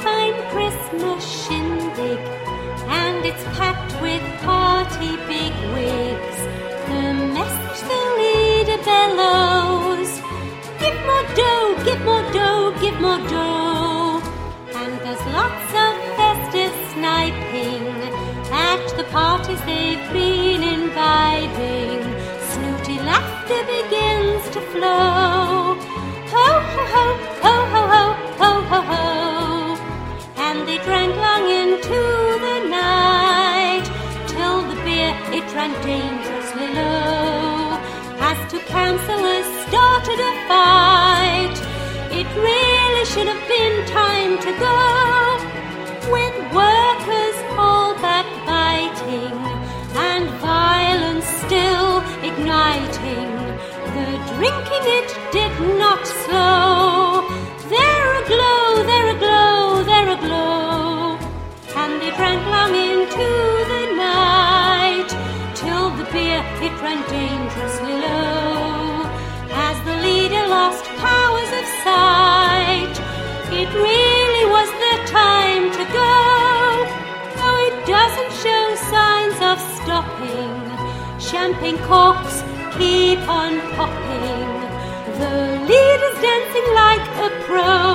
fine Christmas shindig, and it's packed with party big wigs. The message the leader bellows Give more dough, give more dough, give more dough. And there's lots of festive sniping at the parties they've been inviting. Snooty laughter begins to flow. Dangerously low. As two councillors started a fight, it really should have been time to go. When workers all backbiting and violence still igniting, the drinking it did not slow. They're aglow, they're aglow, they're aglow. And they drank long into signs of stopping, champagne corks keep on popping. The leader's dancing like a pro.